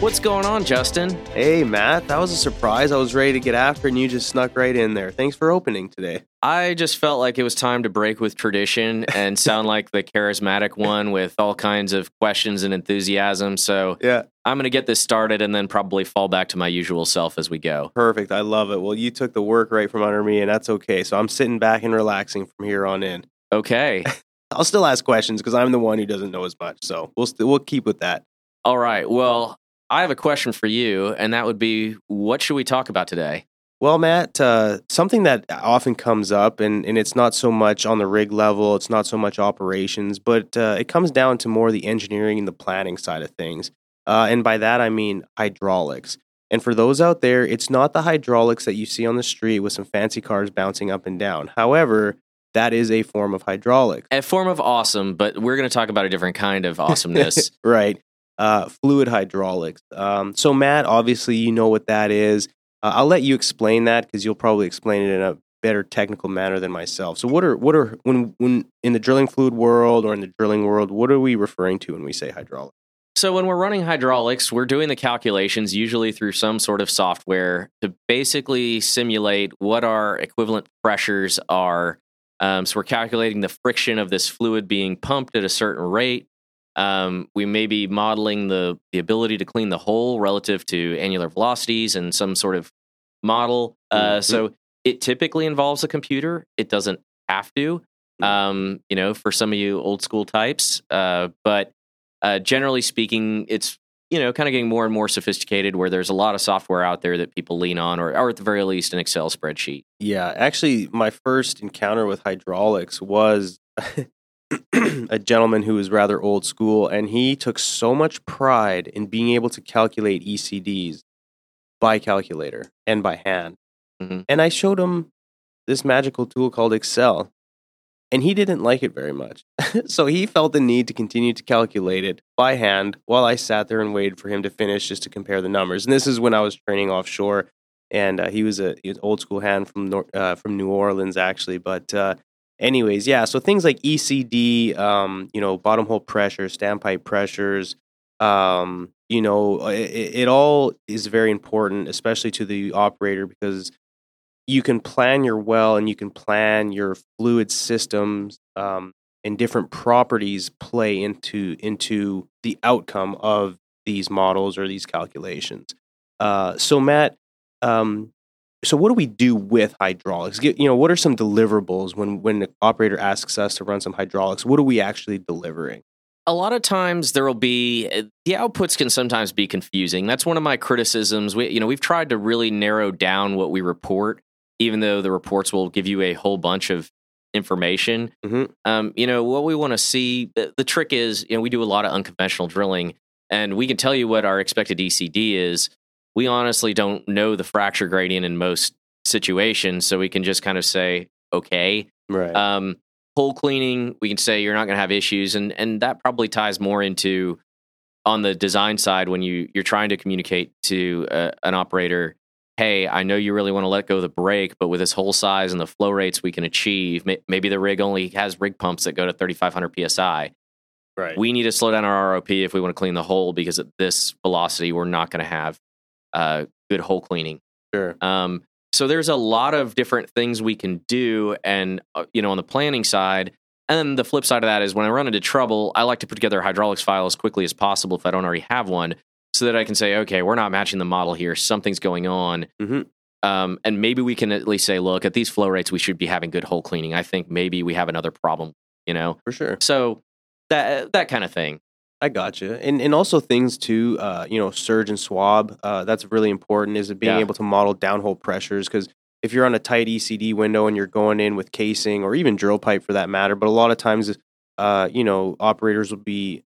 What's going on, Justin? Hey, Matt, that was a surprise. I was ready to get after, and you just snuck right in there. Thanks for opening today. I just felt like it was time to break with tradition and sound like the charismatic one with all kinds of questions and enthusiasm. So, Yeah, I'm going to get this started and then probably fall back to my usual self as we go. perfect. I love it. Well, you took the work right from under me, and that's okay. So I'm sitting back and relaxing from here on in. Okay. I'll still ask questions because I'm the one who doesn't know as much. So we'll st- we'll keep with that. All right. Well, I have a question for you, and that would be what should we talk about today? Well, Matt, uh, something that often comes up, and, and it's not so much on the rig level, it's not so much operations, but uh, it comes down to more the engineering and the planning side of things. Uh, and by that, I mean hydraulics. And for those out there, it's not the hydraulics that you see on the street with some fancy cars bouncing up and down. However, that is a form of hydraulic. A form of awesome, but we're going to talk about a different kind of awesomeness. right. Uh, fluid hydraulics. Um, so, Matt, obviously, you know what that is. Uh, I'll let you explain that because you'll probably explain it in a better technical manner than myself. So, what are what are when when in the drilling fluid world or in the drilling world, what are we referring to when we say hydraulic? So when we're running hydraulics, we're doing the calculations usually through some sort of software to basically simulate what our equivalent pressures are. Um, so we're calculating the friction of this fluid being pumped at a certain rate. Um, we may be modeling the the ability to clean the hole relative to annular velocities and some sort of model. Uh, Mhm. So it typically involves a computer. It doesn't have to. Um, you know, for some of you old school types, uh, but uh, generally speaking, it's you know kind of getting more and more sophisticated where there's a lot of software out there that people lean on, or, or at the very least, an Excel spreadsheet. Yeah, actually, my first encounter with hydraulics was a gentleman who was rather old school, and he took so much pride in being able to calculate ECDs by calculator and by hand. Mhm. And I showed him this magical tool called Excel, and he didn't like it very much. so he felt the need to continue to calculate it by hand while I sat there and waited for him to finish just to compare the numbers. And this is when I was training offshore and uh, he was a he was an old school hand from Nor- uh, from New Orleans actually. But uh, anyways, yeah. So things like ECD, um, you know, bottom hole pressure, standpipe pressures, um, you know, it, it all is very important, especially to the operator because you can plan your well and you can plan your fluid systems um, and different properties play into into the outcome of these models or these calculations. Uh, so Matt, um, so what do we do with hydraulics? Get, you know, what are some deliverables when when the operator asks us to run some hydraulics? What are we actually delivering? a lot of times there will be uh, the outputs can sometimes be confusing. That's one of my criticisms. We, you know, we've tried to really narrow down what we report, even though the reports will give you a whole bunch of information. Mhm. Um, you know, what we want to see. The, the trick is, you know, we do a lot of unconventional drilling, and we can tell you what our expected ECD is. We honestly don't know the fracture gradient in most situations, so we can just kind of say, okay, Right. um, hole cleaning, we can say you're not going to have issues, and and that probably ties more into on the design side when you you're trying to communicate to uh, an operator. Hey, I know you really want to let go of the brake, but with this hole size and the flow rates we can achieve, maybe the rig only has rig pumps that go to 3,500 psi. right. We need to slow down our ROP if we want to clean the hole because at this velocity, we're not going to have uh, good hole cleaning. sure. Um, so there's a lot of different things we can do, and uh, you know, on the planning side, and then the flip side of that is when I run into trouble, I like to put together a hydraulics file as quickly as possible if I don't already have one, so that I can say, okay, we're not matching the model here, something's going on, Mhm. um, and maybe we can at least say, look, at these flow rates, we should be having good hole cleaning. I think maybe we have another problem, you know. For sure. So that that kind of thing. I got you, and and also things too. Uh, you know, surge and swab. Uh, that's really important. Is it being Yeah. able to model downhole pressures? Because if you're on a tight ECD window and you're going in with casing or even drill pipe for that matter, but a lot of times, uh, you know, operators will be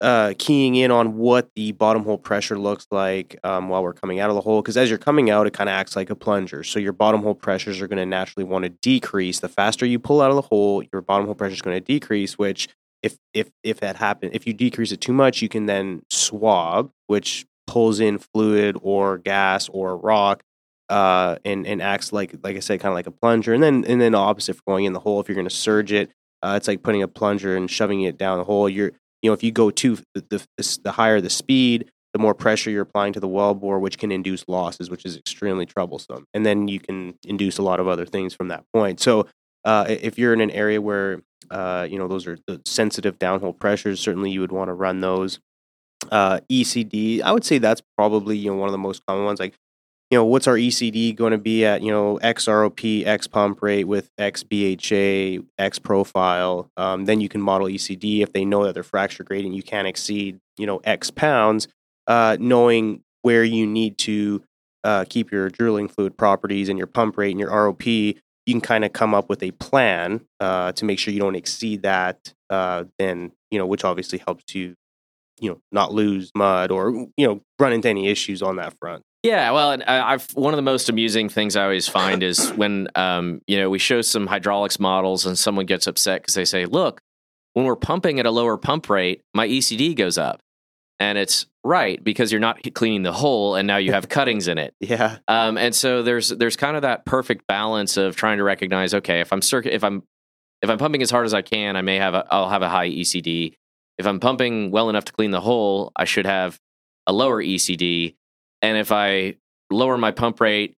uh, keying in on what the bottom hole pressure looks like um, while we're coming out of the hole. Because as you're coming out, it kind of acts like a plunger. So your bottom hole pressures are going to naturally want to decrease. The faster you pull out of the hole, your bottom hole pressure is going to decrease. Which, if if if that happens, if you decrease it too much, you can then swab, which pulls in fluid or gas or rock. Uh, and and acts like like I said, kind of like a plunger, and then and then opposite for going in the hole. If you're going to surge it, uh, it's like putting a plunger and shoving it down the hole. You're you know, if you go too the, the, the higher the speed, the more pressure you're applying to the well bore, which can induce losses, which is extremely troublesome. And then you can induce a lot of other things from that point. So uh, if you're in an area where uh, you know those are the sensitive downhole pressures, certainly you would want to run those. Uh, ECD, I would say that's probably you know one of the most common ones. Like you know, what's our ECD going to be at, you know, X ROP, X pump rate with X BHA, X profile. Um, then you can model ECD if they know that their fracture gradient you can't exceed, you know, X pounds, uh, knowing where you need to uh, keep your drilling fluid properties and your pump rate and your ROP. You can kind of come up with a plan uh, to make sure you don't exceed that. Uh, then, you know, which obviously helps you, you know, not lose mud or, you know, run into any issues on that front. Yeah, well, and I've one of the most amusing things I always find is when um, you know we show some hydraulics models and someone gets upset because they say, "Look, when we're pumping at a lower pump rate, my ECD goes up," and it's right because you're not cleaning the hole and now you have cuttings in it. Yeah, um, and so there's there's kind of that perfect balance of trying to recognize, okay, if I'm circuit, if I'm if I'm pumping as hard as I can, I may have a, I'll have a high ECD. If I'm pumping well enough to clean the hole, I should have a lower ECD and if I lower my pump rate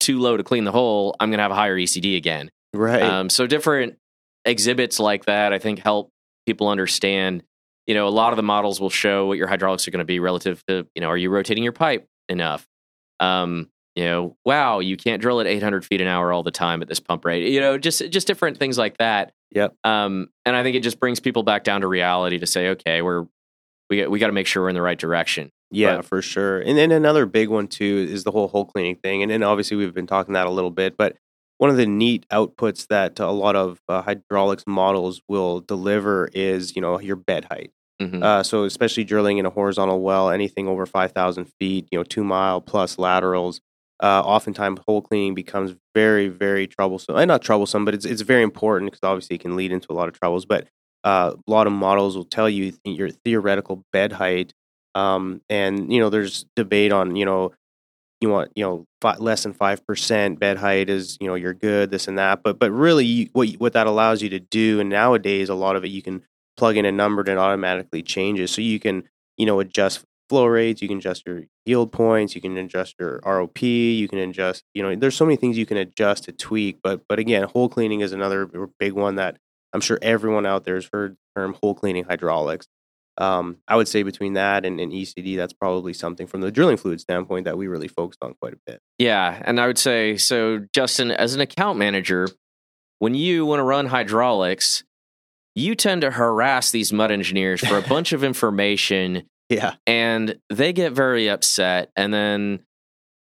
too low to clean the hole, I'm going to have a higher ECD again. Right. Um, so different exhibits like that, I think, help people understand. You know, a lot of the models will show what your hydraulics are going to be relative to, you know, are you rotating your pipe enough? Um, you know, wow, you can't drill at 800 feet an hour all the time at this pump rate. You know, just just different things like that. Yep. Um, and I think it just brings people back down to reality to say, okay, we're we we got to make sure we're in the right direction. Yeah, but, for sure. And then another big one too is the whole hole cleaning thing. And then obviously we've been talking that a little bit, but one of the neat outputs that a lot of uh, hydraulics models will deliver is you know your bed height. Mm-hmm. Uh, so especially drilling in a horizontal well, anything over five thousand feet, you know, two mile plus laterals. Uh, oftentimes, hole cleaning becomes very, very troublesome. And not troublesome, but it's it's very important because obviously it can lead into a lot of troubles. But uh, a lot of models will tell you your theoretical bed height um, and you know, there's debate on you know, you want you know five, less than five percent bed height is you know you're good this and that. But but really, what what that allows you to do, and nowadays a lot of it you can plug in a number and it automatically changes. So you can you know adjust flow rates, you can adjust your yield points, you can adjust your ROP, you can adjust, you know, there's so many things you can adjust to tweak. But but again, hole cleaning is another big one that I'm sure everyone out there has heard the term hole cleaning hydraulics um, I would say between that and, and, ECD, that's probably something from the drilling fluid standpoint that we really focused on quite a bit. Yeah. And I would say, so Justin, as an account manager, when you want to run hydraulics, you tend to harass these mud engineers for a bunch of information. Yeah. And they get very upset. And then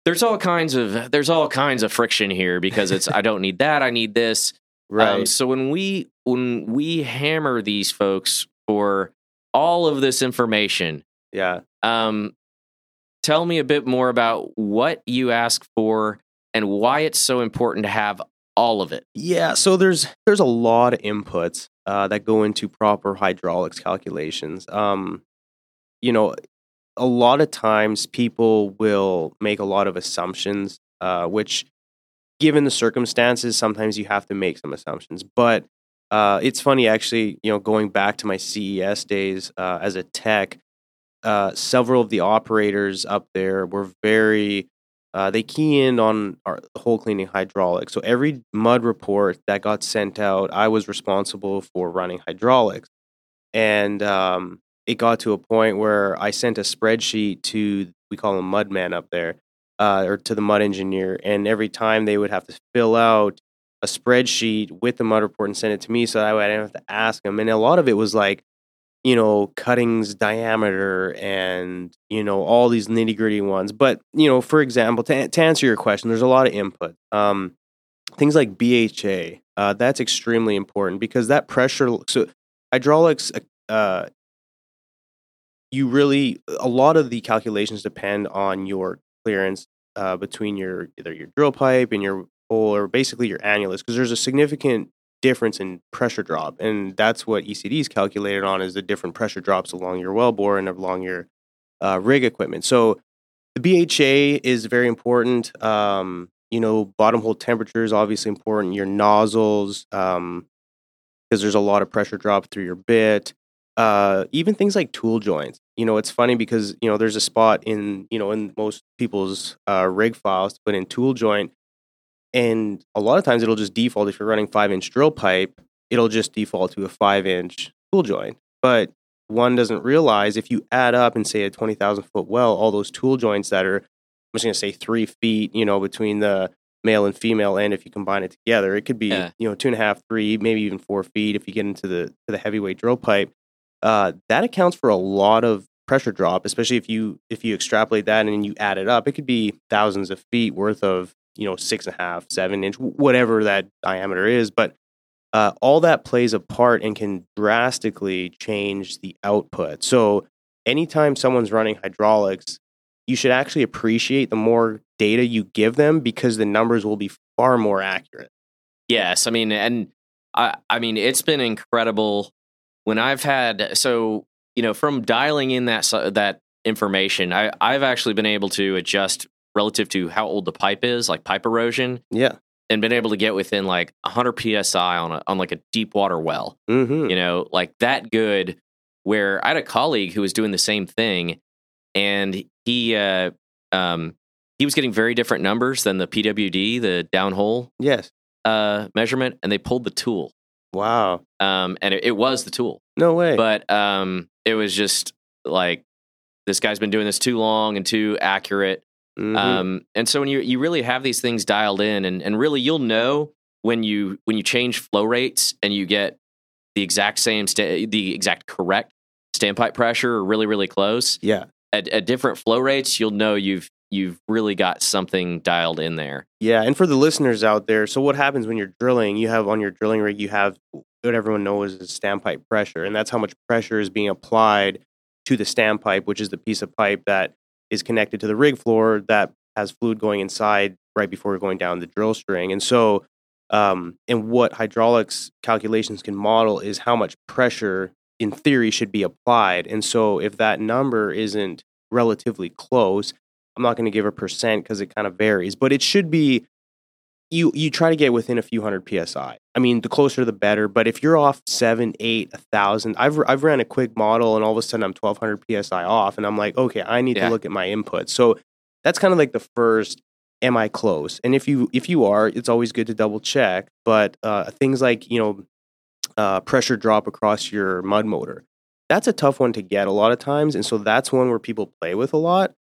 there's all kinds of there's all kinds of friction here because it's I don't need that, I need this. Um, right. Um, so when we when we hammer these folks for all of this information. Yeah. Um, tell me a bit more about what you ask for and why it's so important to have all of it. Yeah, so there's there's a lot of inputs uh, that go into proper hydraulics calculations. Um, you know, a lot of times people will make a lot of assumptions, uh, which, given the circumstances, sometimes you have to make some assumptions. But uh, it's funny actually, you know, going back to my CES days uh, as a tech, uh, several of the operators up there were very, uh, they key in on our hole cleaning hydraulics. So every mud report that got sent out, I was responsible for running hydraulics. And um, it got to a point where I sent a spreadsheet to, we call him Mudman up there, uh, or to the mud engineer. And every time they would have to fill out a spreadsheet with the mud report and send it to me so that I didn't have to ask them. And a lot of it was like, you know, cuttings diameter and, you know, all these nitty gritty ones. But, you know, for example, to, to answer your question, there's a lot of input. Um, things like BHA, uh, that's extremely important because that pressure, so hydraulics uh, you really a lot of the calculations depend on your clearance uh, between your either your drill pipe and your or basically your annulus because there's a significant difference in pressure drop and that's what ECD is calculated on is the different pressure drops along your wellbore and along your uh, rig equipment. So the BHA is very important. Um, you know, bottom hole temperature is obviously important. Your nozzles, um, because there's a lot of pressure drop through your bit. Uh, even things like tool joints. You know, it's funny because you know there's a spot in you know in most people's uh, rig files to put in tool joint, and a lot of times it'll just default if you're running five inch drill pipe, it'll just default to a five inch tool joint. But one doesn't realize if you add up and say a 20,000 foot well, all those tool joints that are, I'm just going to say three feet, you know, between the male and female end, if you combine it together, it could be, Yeah. you know, two and a half, three, maybe even four feet if you get into the, to the heavyweight drill pipe. Uh, that accounts for a lot of pressure drop, especially if you, if you extrapolate that and you add it up, it could be thousands of feet worth of, you know, six and a half, seven inch, whatever that diameter is. But uh, all that plays a part and can drastically change the output. So, anytime someone's running hydraulics, you should actually appreciate the more data you give them because the numbers will be far more accurate. Yes, I mean, and I, I mean, it's been incredible when I've had so you know from dialing in that that information. I I've actually been able to adjust relative to how old the pipe is, like pipe erosion, Yeah. and been able to get within like 100 psi on a on like a deep water well. Mm-hmm. You know, like that good. Where I had a colleague who was doing the same thing, and he uh, um, he was getting very different numbers than the PWD, the downhole Yes. uh, measurement, and they pulled the tool. Wow. Um, and it, it was the tool, No way. but um, it was just like this guy's been doing this too long and too accurate. Mhm. Um, and so when you you really have these things dialed in, and and really you'll know when you when you change flow rates and you get the exact same sta- the exact correct standpipe pressure or really really close yeah. at, at different flow rates, you'll know you've you've really got something dialed in there. Yeah, and for the listeners out there, so what happens when you're drilling? You have on your drilling rig, you have what everyone knows is standpipe pressure, and that's how much pressure is being applied to the standpipe, which is the piece of pipe that is connected to the rig floor that has fluid going inside right before going down the drill string. And so, um, and what hydraulics calculations can model is how much pressure, in theory, should be applied. And so, if that number isn't relatively close, I'm not going to give a percent because it kind of varies, but it should be you you try to get within a few hundred psi. I mean, the closer the better. But if you're off seven, eight, a thousand, I've I've ran a quick model and all of a sudden I'm 1200 psi off, and I'm like, okay, I need Yeah. to look at my input. So that's kind of like the first. Am I close? And if you if you are, it's always good to double check. But uh, things like you know uh, pressure drop across your mud motor, that's a tough one to get a lot of times, and so that's one where people play with a lot.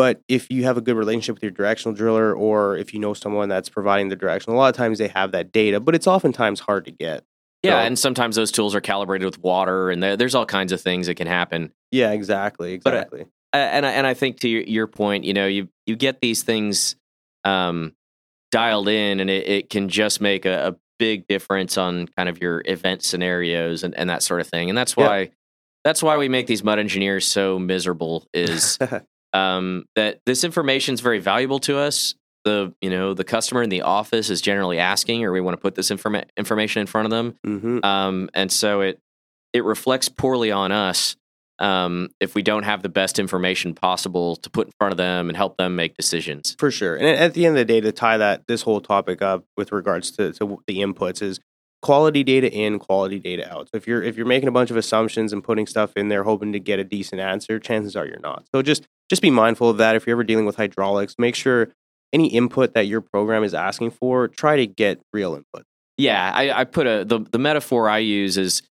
But if you have a good relationship with your directional driller, or if you know someone that's providing the direction, a lot of times they have that data, but it's oftentimes hard to get. Yeah, So- and sometimes those tools are calibrated with water, and there's all kinds of things that can happen. Yeah, exactly, But, uh, exactly. And I, and I think to your, your point, you know, you you get these things um, dialed in, and it, it can just make a, a big difference on kind of your event scenarios and, and that sort of thing. And that's Yeah. why that's why we make these mud engineers so miserable. Is um, that this information is very valuable to us. The you know the customer in the office is generally asking, or we want to put this informa- information in front of them, hmm um, and so it it reflects poorly on us um, if we don't have the best information possible to put in front of them and help them make decisions. For sure. And at the end of the day, to tie that this whole topic up with regards to, to the inputs is quality data in, quality data out. So if you're if you're making a bunch of assumptions and putting stuff in there hoping to get a decent answer, chances are you're not. So just just be mindful of that. If you're ever dealing with hydraulics, make sure any input that your program is asking for, try to get real input. Yeah, I, I put a the the metaphor I use is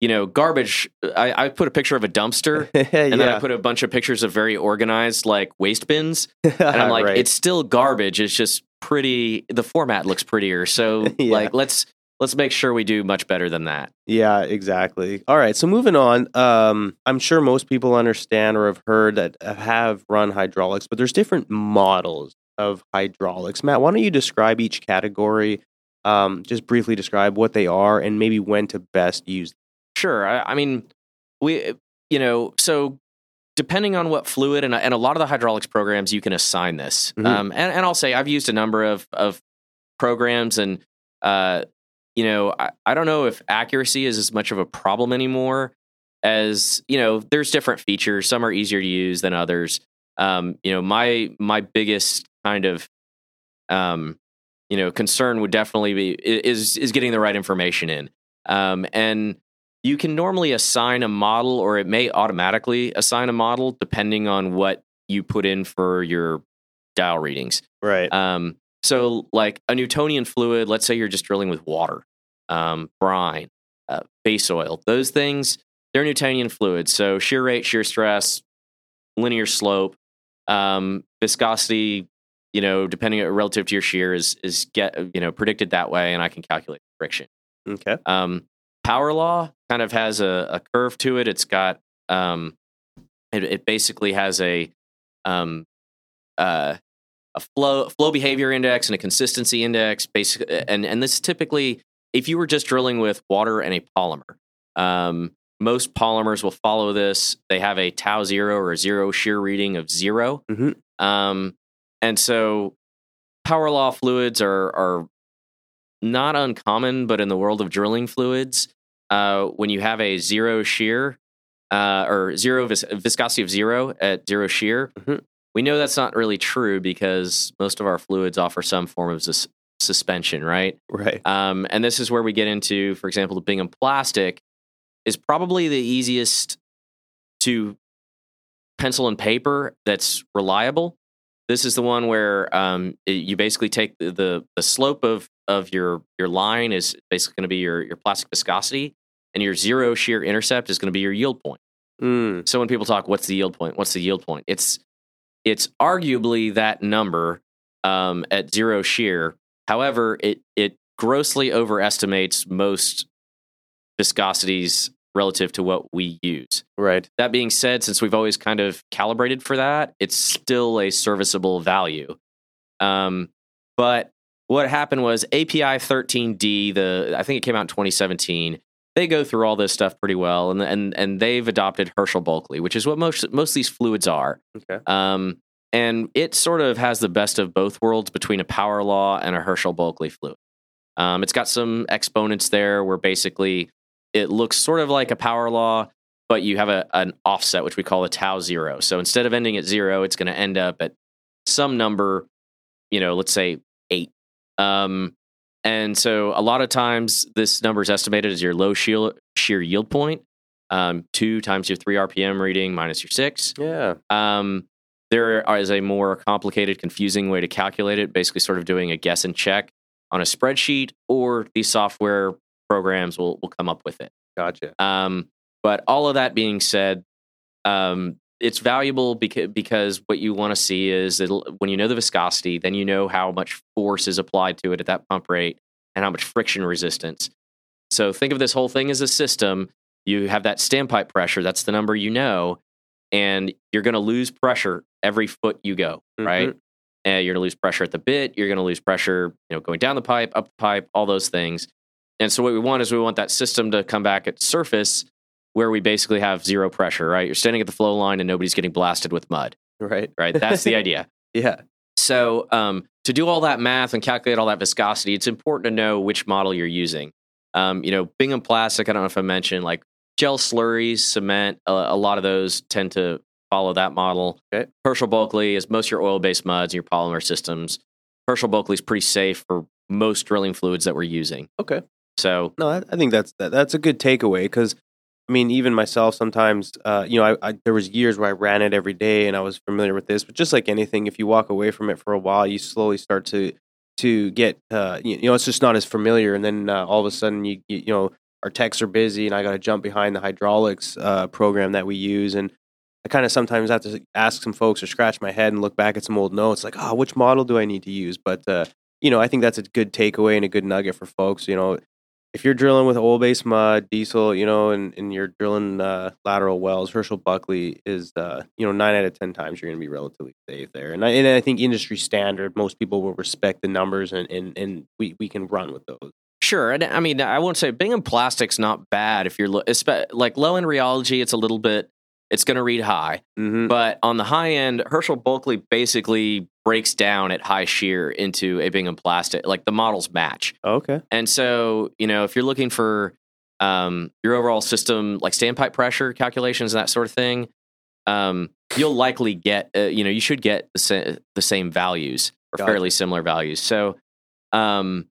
you know garbage. I, I put a picture of a dumpster. And then I put a bunch of pictures of very organized like waste bins, and I'm like, Right. it's still garbage. It's just pretty. The format looks prettier, so Yeah. like let's let's make sure we do much better than that. Yeah, exactly. All right, so moving on. Um, I'm sure most people understand or have heard that uh, have run hydraulics, but there's different models of hydraulics. Matt, why don't you describe each category? Um, just briefly describe what they are and maybe when to best use. Sure. I, I mean, we, you know, so depending on what fluid and, and a lot of the hydraulics programs you can assign this Mhm. um, and, and i'll say i've used a number of of programs and uh, you know I, I don't know if accuracy is as much of a problem anymore as you know there's different features. Some are easier to use than others. Um, you know my my biggest kind of um, you know concern would definitely be is is getting the right information in. Um, and you can normally assign a model or it may automatically assign a model depending on what you put in for your dial readings. Right. um, so, like a Newtonian fluid, let's say you're just drilling with water, um, brine, uh, base oil, those things, they're Newtonian fluids. So, shear rate, shear stress, linear slope, um, viscosity, you know, depending on relative to your shear, is is get you know predicted that way, and I can calculate friction. okay. Um, power law kind of has a, a curve to it. It's got um, it, it basically has a um, uh, a flow flow behavior index and a consistency index. Basic, and and this typically, if you were just drilling with water and a polymer, um, most polymers will follow this. They have a tau zero or a zero shear reading of 0 Mhm. Um, and so power law fluids are are not uncommon, but in the world of drilling fluids, uh, when you have a zero shear uh, or zero vis- viscosity of zero at zero shear, Mhm. We know that's not really true because most of our fluids offer some form of sus- suspension, right? Right. Um, and this is where we get into, for example, the Bingham plastic is probably the easiest to pencil and paper that's reliable. This is the one where um, it- you basically take the, the the slope of of your your line is basically going to be your your plastic viscosity, and your zero shear intercept is going to be your yield point. Mm. So when people talk, what's the yield point? What's the yield point? It's it's arguably that number um, at zero shear. However, it it grossly overestimates most viscosities relative to what we use. Right. That being said, since we've always kind of calibrated for that, it's still a serviceable value. Um, but what happened was API 13D, the I think it came out in 2017. They go through all this stuff pretty well, and and and they've adopted Herschel Bulkley, which is what most most of these fluids are. Okay. Um, and it sort of has the best of both worlds between a power law and a Herschel Bulkley fluid. Um, it's got some exponents there where basically it looks sort of like a power law, but you have a, an offset, which we call a tau zero. So instead of ending at zero, it's going to end up at some number, you know, let's say eight. Um, and so a lot of times this number is estimated as your low shear, shear yield point, um, two times your three RPM reading minus your six. Yeah. Um, there is a more complicated, confusing way to calculate it, basically, sort of doing a guess and check on a spreadsheet, or these software programs will, will come up with it. Gotcha. Um, but all of that being said, um, it's valuable because, because what you want to see is when you know the viscosity, then you know how much force is applied to it at that pump rate and how much friction resistance. So think of this whole thing as a system. You have that standpipe pressure, that's the number you know, and you're going to lose pressure every foot you go, right? Mhm. And you're going to lose pressure at the bit, you're going to lose pressure, you know, going down the pipe, up the pipe, all those things. And so what we want is we want that system to come back at surface where we basically have zero pressure, right? You're standing at the flow line and nobody's getting blasted with mud, Right. right? That's the idea. Yeah. So um, to do all that math and calculate all that viscosity, it's important to know which model you're using. Um, you know, Bingham Plastic, I don't know if I mentioned, like gel slurries, cement, a, a lot of those tend to follow that model. Okay. Herschel Bulkley is most of your oil-based muds and your polymer systems. Herschel Bulkley is pretty safe for most drilling fluids that we're using. Okay. So No, I, I think that's that, that's a good takeaway because, I mean, even myself sometimes, uh, you know, I, I there was years where I ran it every day and I was familiar with this, but just like anything, if you walk away from it for a while, you slowly start to to get, uh, you, you know, it's just not as familiar, and then uh, all of a sudden, you you, you know, our techs are busy, and I got to jump behind the hydraulics uh, program that we use, and I kind of sometimes have to ask some folks or scratch my head and look back at some old notes, like, oh, which model do I need to use? But uh, you know, I think that's a good takeaway and a good nugget for folks. You know, if you're drilling with oil based mud, diesel, you know, and, and you're drilling uh, lateral wells, Herschel Bulkley is, uh, you know, nine out of 10 times you're going to be relatively safe there. And I, and I think industry standard, most people will respect the numbers and, and, and we, we can run with those. Sure, and I mean, I won't say Bingham Plastic's not bad if you're lo- espe- like low in rheology. It's a little bit it's going to read high. hmm But on the high end, Herschel Bulkley basically breaks down at high shear into a Bingham plastic. Like the models match. Okay. And so, you know, if you're looking for um, your overall system, like standpipe pressure calculations and that sort of thing, um, you'll likely get, uh, you know, you should get the, sa- the same values or fairly similar values. So, um,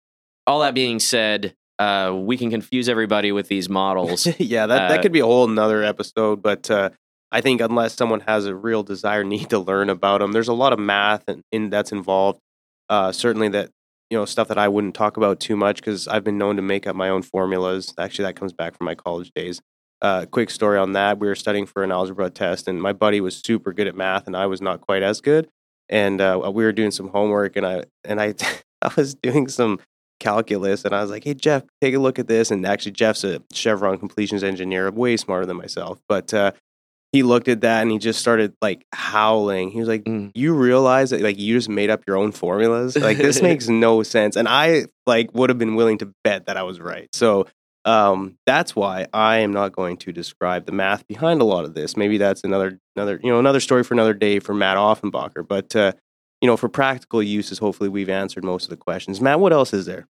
all that being said, uh, we can confuse everybody with these models. yeah, that, that Uh, could be a whole another episode, but uh, I think unless someone has a real desire, need to learn about them, there's a lot of math and that's involved. Uh, certainly, that you know stuff that I wouldn't talk about too much because I've been known to make up my own formulas. Actually, that comes back from my college days. Uh, quick story on that: we were studying for an algebra test, and my buddy was super good at math, and I was not quite as good. And uh, we were doing some homework, and I and I I was doing some calculus and I was like, hey, Jeff, take a look at this. And actually, Jeff's a Chevron completions engineer, way smarter than myself. But uh, he looked at that and he just started like howling. He was like, Mm. you realize that like you just made up your own formulas? Like, this makes no sense. And I like would have been willing to bet that I was right. So, um, that's why I am not going to describe the math behind a lot of this. Maybe that's another, another, you know, another story for another day for Matt Offenbacher. But, uh, you know, for practical uses, hopefully we've answered most of the questions. Matt, what else is there?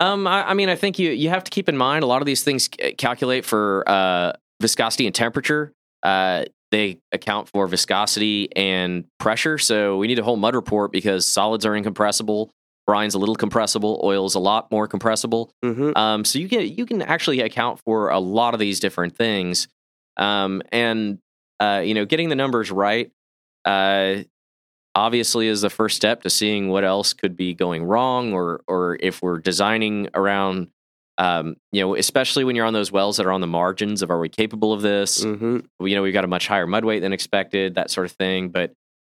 Um, I, I mean, I think you you have to keep in mind a lot of these things calculate for uh, viscosity and temperature. Uh, they account for viscosity and pressure. So we need a whole mud report because solids are incompressible, brine's a little compressible, oil's a lot more compressible. Mm-hmm. Um, so you can you can actually account for a lot of these different things, um, and uh, you know, getting the numbers right, uh, obviously is the first step to seeing what else could be going wrong, or or if we're designing around, um, you know, especially when you're on those wells that are on the margins of are we capable of this? Mm-hmm. you know we've got a much higher mud weight than expected that sort of thing but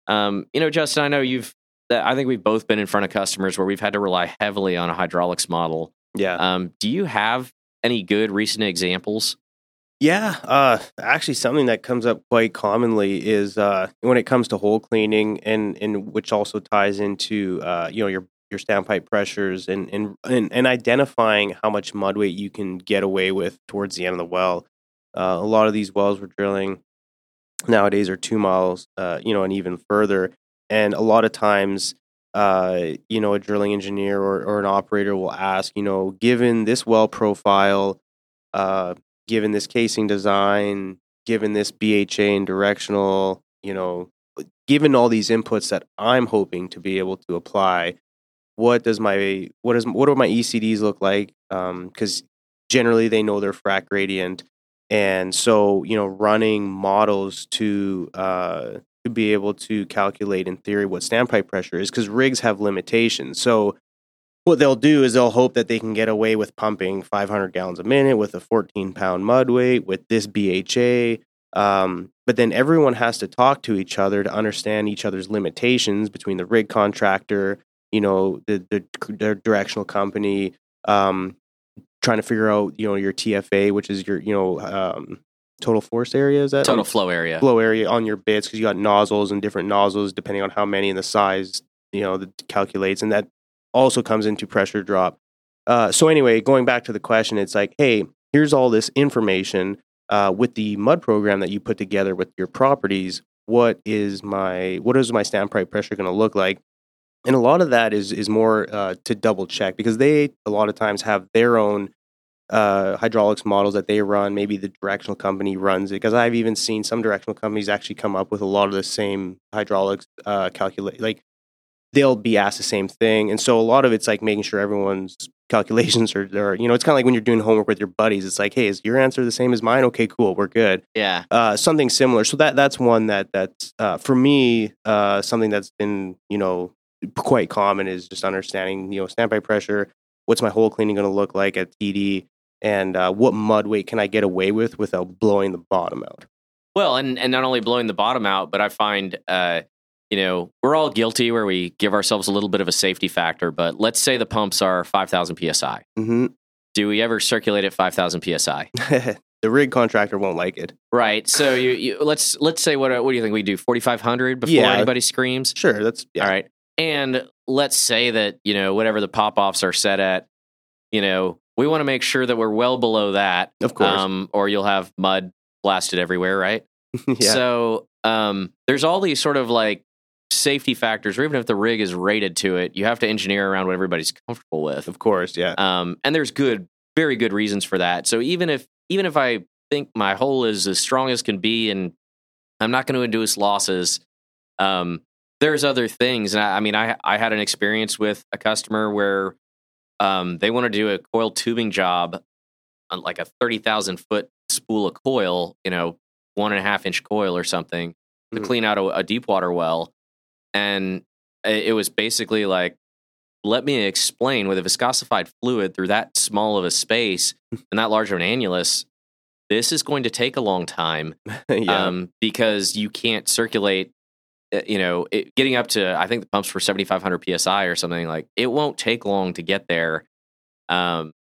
um, you know justin i know you've i think we've both been in front of customers where we've had to rely heavily on a hydraulics model Yeah. um, do you have any good recent examples Yeah, uh, actually, something that comes up quite commonly is uh, when it comes to hole cleaning, and and which also ties into uh, you know your your standpipe pressures and and and, and identifying how much mud weight you can get away with towards the end of the well. Uh, a lot of these wells we're drilling nowadays are two miles, uh, you know, and even further. And a lot of times, uh, you know, a drilling engineer or, or an operator will ask, you know, given this well profile, uh, given this casing design, given this BHA and directional, you know, given all these inputs that I'm hoping to be able to apply, what does my what is what do my ECDs look like? Because generally they know their frac gradient, and so you know, running models to uh, to be able to calculate in theory what standpipe pressure is, because rigs have limitations. So what they'll do is they'll hope that they can get away with pumping 500 gallons a minute with a 14 pound mud weight with this BHA. Um, but then everyone has to talk to each other to understand each other's limitations between the rig contractor, you know, the, the, the directional company, um, trying to figure out, you know, your TFA, which is your, you know, um, total force area. Is that total flow area. Flow area on your bits because you got nozzles and different nozzles depending on how many and the size you know that calculates and that also comes into pressure drop. Uh, so anyway going back to the question it's like hey here's all this information uh, with the mud program that you put together with your properties what is my what is my standpipe pressure going to look like and a lot of that is is more uh, to double check because they a lot of times have their own uh, hydraulics models that they run. Maybe the directional company runs it because I've even seen some directional companies actually come up with a lot of the same hydraulics uh, calculate. Like they'll be asked the same thing, and so a lot of it's like making sure everyone's calculations are, are you know, it's kind of like when you're doing homework with your buddies. It's like, hey, is your answer the same as mine? Okay, cool, we're good yeah uh, something similar. So that that's one that that's uh, for me uh, something that's been you know quite common is just understanding you know standpipe pressure. What's my hole cleaning going to look like at TD, and uh, what mud weight can I get away with without blowing the bottom out? well and and not only blowing the bottom out but i find uh you know we're all guilty where we give ourselves a little bit of a safety factor but let's say the pumps are 5000 psi hmm do we ever circulate at 5000 psi the rig contractor won't like it. Right. So you, you let's let's say what what do you think we do? Forty five hundred before Yeah. anybody screams. Sure, that's yeah. All right. And let's say that you know whatever the pop offs are set at, you know, we want to make sure that we're well below that. Of course. Um, or you'll have mud blasted everywhere. Right. yeah. So um, there's all these sort of like safety factors, or even if the rig is rated to it, you have to engineer around what everybody's comfortable with. of course, yeah. Um, and there's good, very good reasons for that. So even if even if I think my hole is as strong as can be, and I'm not going to induce losses, um, there's other things. And I, I mean, I I had an experience with a customer where um, they want to do a coil tubing job on like a thirty thousand foot spool of coil, you know, one and a half inch coil or something to Mm. clean out a, a deep water well, and it it was basically like let me explain with a viscosified fluid through that small of a space and that large of an annulus, this is going to take a long time yeah. um, because you can't circulate. Uh, You know, it, getting up to I think the pumps were five hundred psi or something like. It won't take long to get there, um,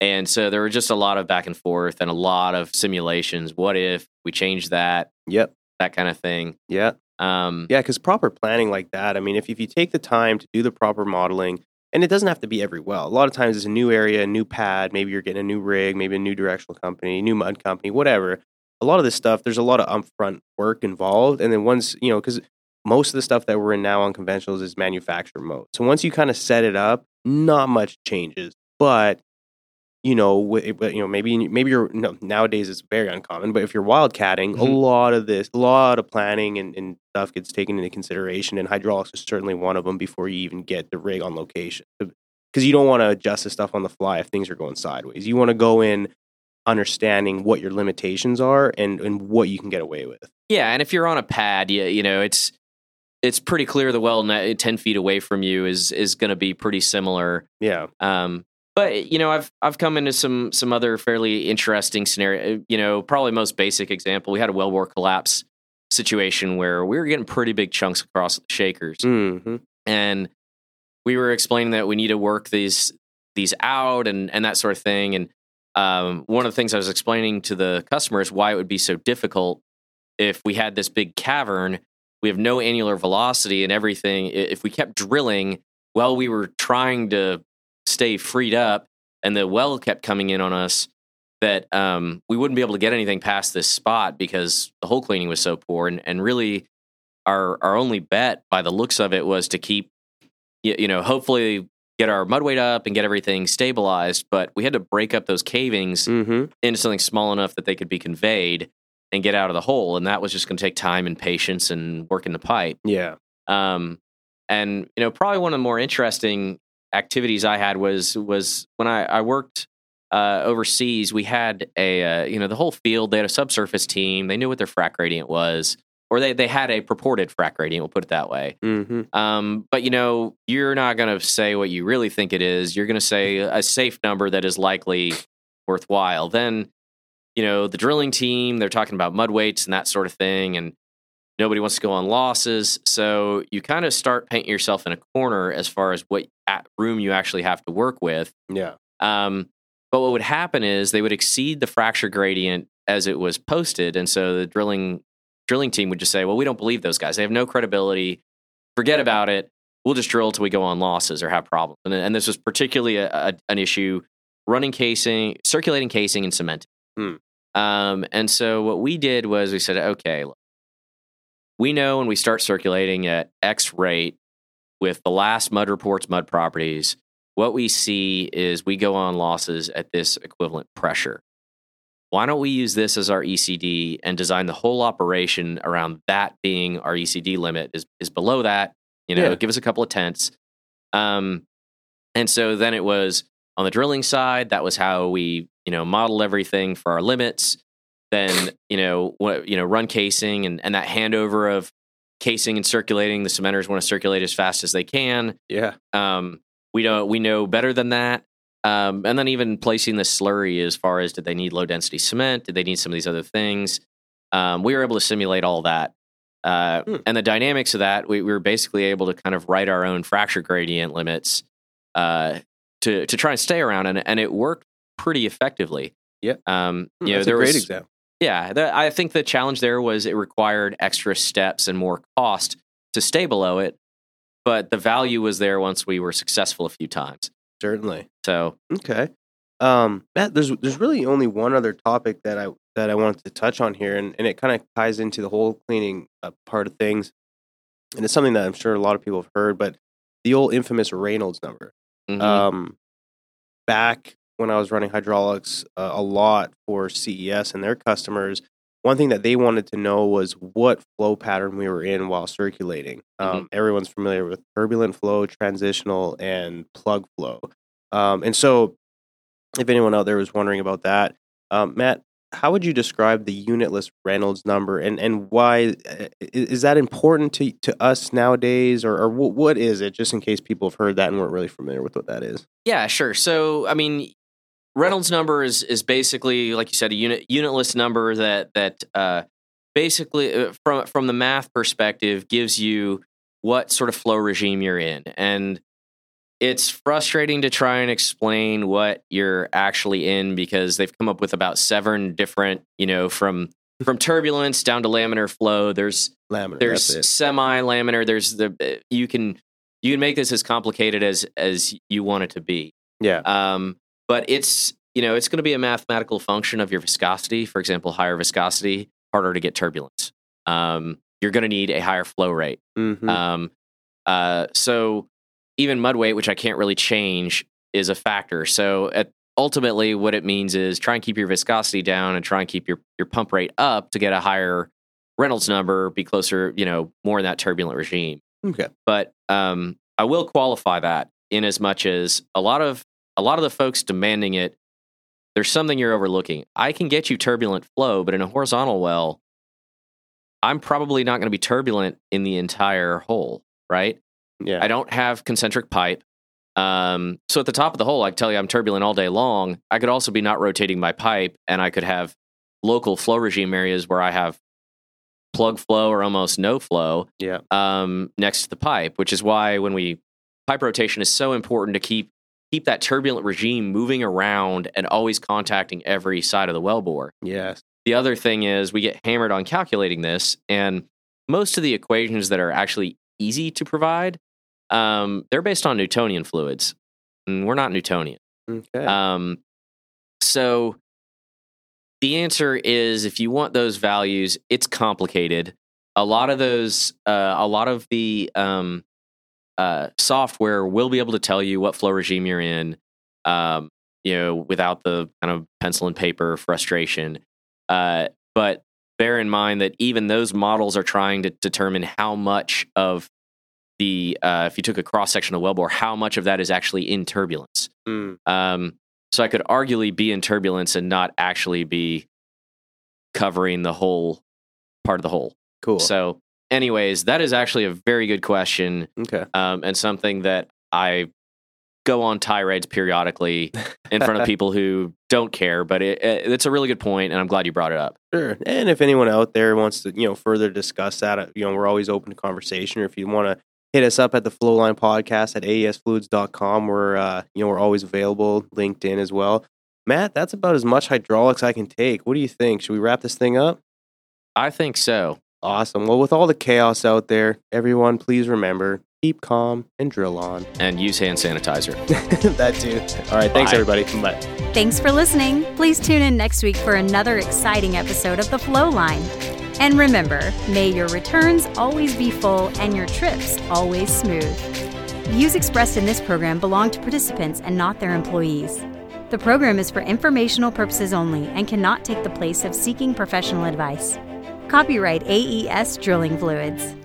and so there were just a lot of back and forth and a lot of simulations. What if we change that? yep. That kind of thing. Yeah. Um, Yeah, because proper planning like that, I mean, if, if you take the time to do the proper modeling, and it doesn't have to be every well. A lot of times it's a new area, a new pad, maybe you're getting a new rig, maybe a new directional company, new mud company, whatever. A lot of this stuff, there's a lot of upfront work involved. And then once, you know, because most of the stuff that we're in now on conventionals is manufacturer mode. So once you kind of set it up, not much changes. But you know, you know, maybe maybe you're no, nowadays it's very uncommon. But if you're wildcatting, a Mhm. lot of this, a lot of planning and, and stuff gets taken into consideration, and hydraulics is certainly one of them before you even get the rig on location. Because you don't want to adjust the stuff on the fly if things are going sideways. You want to go in understanding what your limitations are and and what you can get away with. Yeah, and if you're on a pad, you, you know it's it's pretty clear the well ne- ten feet away from you is is going to be pretty similar. Yeah, Um, but you know, I've I've come into some some other fairly interesting scenario. You know, probably most basic example, we had a well bore collapse situation where we were getting pretty big chunks across the shakers, hmm and we were explaining that we need to work these these out and and that sort of thing. And um, one of the things I was explaining to the customer is why it would be so difficult if we had this big cavern. We have no annular velocity and everything. If we kept drilling while we were trying to stay freed up, and the well kept coming in on us, that um, we wouldn't be able to get anything past this spot because the hole cleaning was so poor. And and really, our our only bet by the looks of it was to keep you, know hopefully get our mud weight up and get everything stabilized but we had to break up those cavings hmm into something small enough that they could be conveyed and get out of the hole and that was just going to take time and patience and working the pipe yeah, um, and you know probably one of the more interesting activities i had was was when i, I worked uh, overseas we had a uh, you know the whole field they had a subsurface team they knew what their frac gradient was or they, they had a purported frac gradient we'll put it that way hmm um, but you know, you're not going to say what you really think it is. You're going to say a safe number that is likely worthwhile. Then, you know, the drilling team, they're talking about mud weights and that sort of thing, and nobody wants to go on losses. So you kind of start painting yourself in a corner as far as what room you actually have to work with. yeah, Um, but what would happen is they would exceed the fracture gradient as it was posted, and so the drilling drilling team would just say, "Well, we don't believe those guys. They have no credibility. Forget about it. We'll just drill till we go on losses or have problems." And, and this was particularly a, a, an issue running casing, circulating casing, and cementing. Hmm. Um, and so what we did was we said, "Okay, look, we know when we start circulating at X rate with the last mud reports, mud properties." what we see is we go on losses at this equivalent pressure. Why don't we use this as our ECD and design the whole operation around that being our ECD limit is, is below that, you know, Yeah. give us a couple of tenths. Um, and so then it was on the drilling side, that was how we, you know, model everything for our limits. Then, you know, what, you know, run casing and, and that handover of casing and circulating. The cementers want to circulate as fast as they can. yeah, Um, we don't we know better than that. Um, and then even placing the slurry as far as did they need low density cement? Did they need some of these other things? Um, we were able to simulate all that. Uh, Hmm. And the dynamics of that, we, we were basically able to kind of write our own fracture gradient limits uh, to to try and stay around, and, and it worked pretty effectively. Yeah. Um, Hmm, you know, that's there a great was, example. yeah, the, I think the challenge there was it required extra steps and more cost to stay below it, but the value was there once we were successful a few times. Certainly. So Okay. Um, Matt, there's there's really only one other topic that I that I wanted to touch on here, and, and it kind of ties into the hole cleaning uh, part of things, and it's something that I'm sure a lot of people have heard, but the old infamous Reynolds number. Mhm. Um, back when I was running hydraulics uh, a lot for CES and their customers, one thing that they wanted to know was what flow pattern we were in while circulating. Um, Everyone's familiar with turbulent flow, transitional, and plug flow. Um, and so, if anyone out there was wondering about that, um, Matt, how would you describe the unitless Reynolds number, and and why uh, is that important to to us nowadays, or or wh- what is it? Just in case people have heard that and weren't really familiar with what that is. Yeah, sure. So, I mean, Reynolds number is is basically, like you said, a unit unitless number that that uh, basically, uh, from from the math perspective, gives you what sort of flow regime you're in, and it's frustrating to try and explain what you're actually in because they've come up with about seven different, you know, from from turbulence down to laminar flow. There's Laminar. there's semi laminar. There's the you can you can make this as complicated as as you want it to be. Yeah. Um, but it's you know it's going to be a mathematical function of your viscosity. For example, higher viscosity, harder to get turbulence. Um, you're going to need a higher flow rate. Mhm. Um, uh, so even mud weight, which I can't really change, is a factor. So at, ultimately, what it means is try and keep your viscosity down and try and keep your your pump rate up to get a higher Reynolds number, be closer, you know, more in that turbulent regime okay. but um, I will qualify that in as much as a lot of a lot of the folks demanding it. There's something you're overlooking. I can get you turbulent flow, but in a horizontal well, I'm probably not going to be turbulent in the entire hole, right? Yeah. I don't have concentric pipe. Um, so at the top of the hole, I can tell you I'm turbulent all day long. I could also be not rotating my pipe, and I could have local flow regime areas where I have plug flow or almost no flow Yeah. um, next to the pipe, which is why when we pipe rotation is so important to keep keep that turbulent regime moving around and always contacting every side of the wellbore. Yes. The other thing is we get hammered on calculating this, and most of the equations that are actually easy to provide, um, they're based on Newtonian fluids, and we're not Newtonian. Okay. Um, so the answer is if you want those values, it's complicated. A lot of those, uh, a lot of the um, uh, software will be able to tell you what flow regime you're in, um, you know, without the kind of pencil and paper frustration. Uh, but bear in mind that even those models are trying to determine how much of the, uh, if you took a cross section of wellbore, how much of that is actually in turbulence. Mm. Um, so I could arguably be in turbulence and not actually be covering the whole part of the hole. Cool. So, anyways, that is actually a very good question okay. um, and something that I go on tirades periodically in front of people who don't care. But it, it, it's a really good point, and I'm glad you brought it up. Sure. And if anyone out there wants to, you know, further discuss that, uh, you know, we're always open to conversation. Or if you want to hit us up at the Flowline Podcast at aesfluids.com, we're, uh, you know, we're always available, LinkedIn as well. Matt, that's about as much hydraulics I can take. What do you think? Should we wrap this thing up? I think so. Awesome. Well, with all the chaos out there, everyone, please remember keep calm and drill on. And use hand sanitizer. that too. All right. Thanks, Bye. everybody. Bye. Thanks for listening. Please tune in next week for another exciting episode of The Flow Line. And remember, may your returns always be full and your trips always smooth. Views expressed in this program belong to participants and not their employees. The program is for informational purposes only and cannot take the place of seeking professional advice. Copyright AES Drilling Fluids.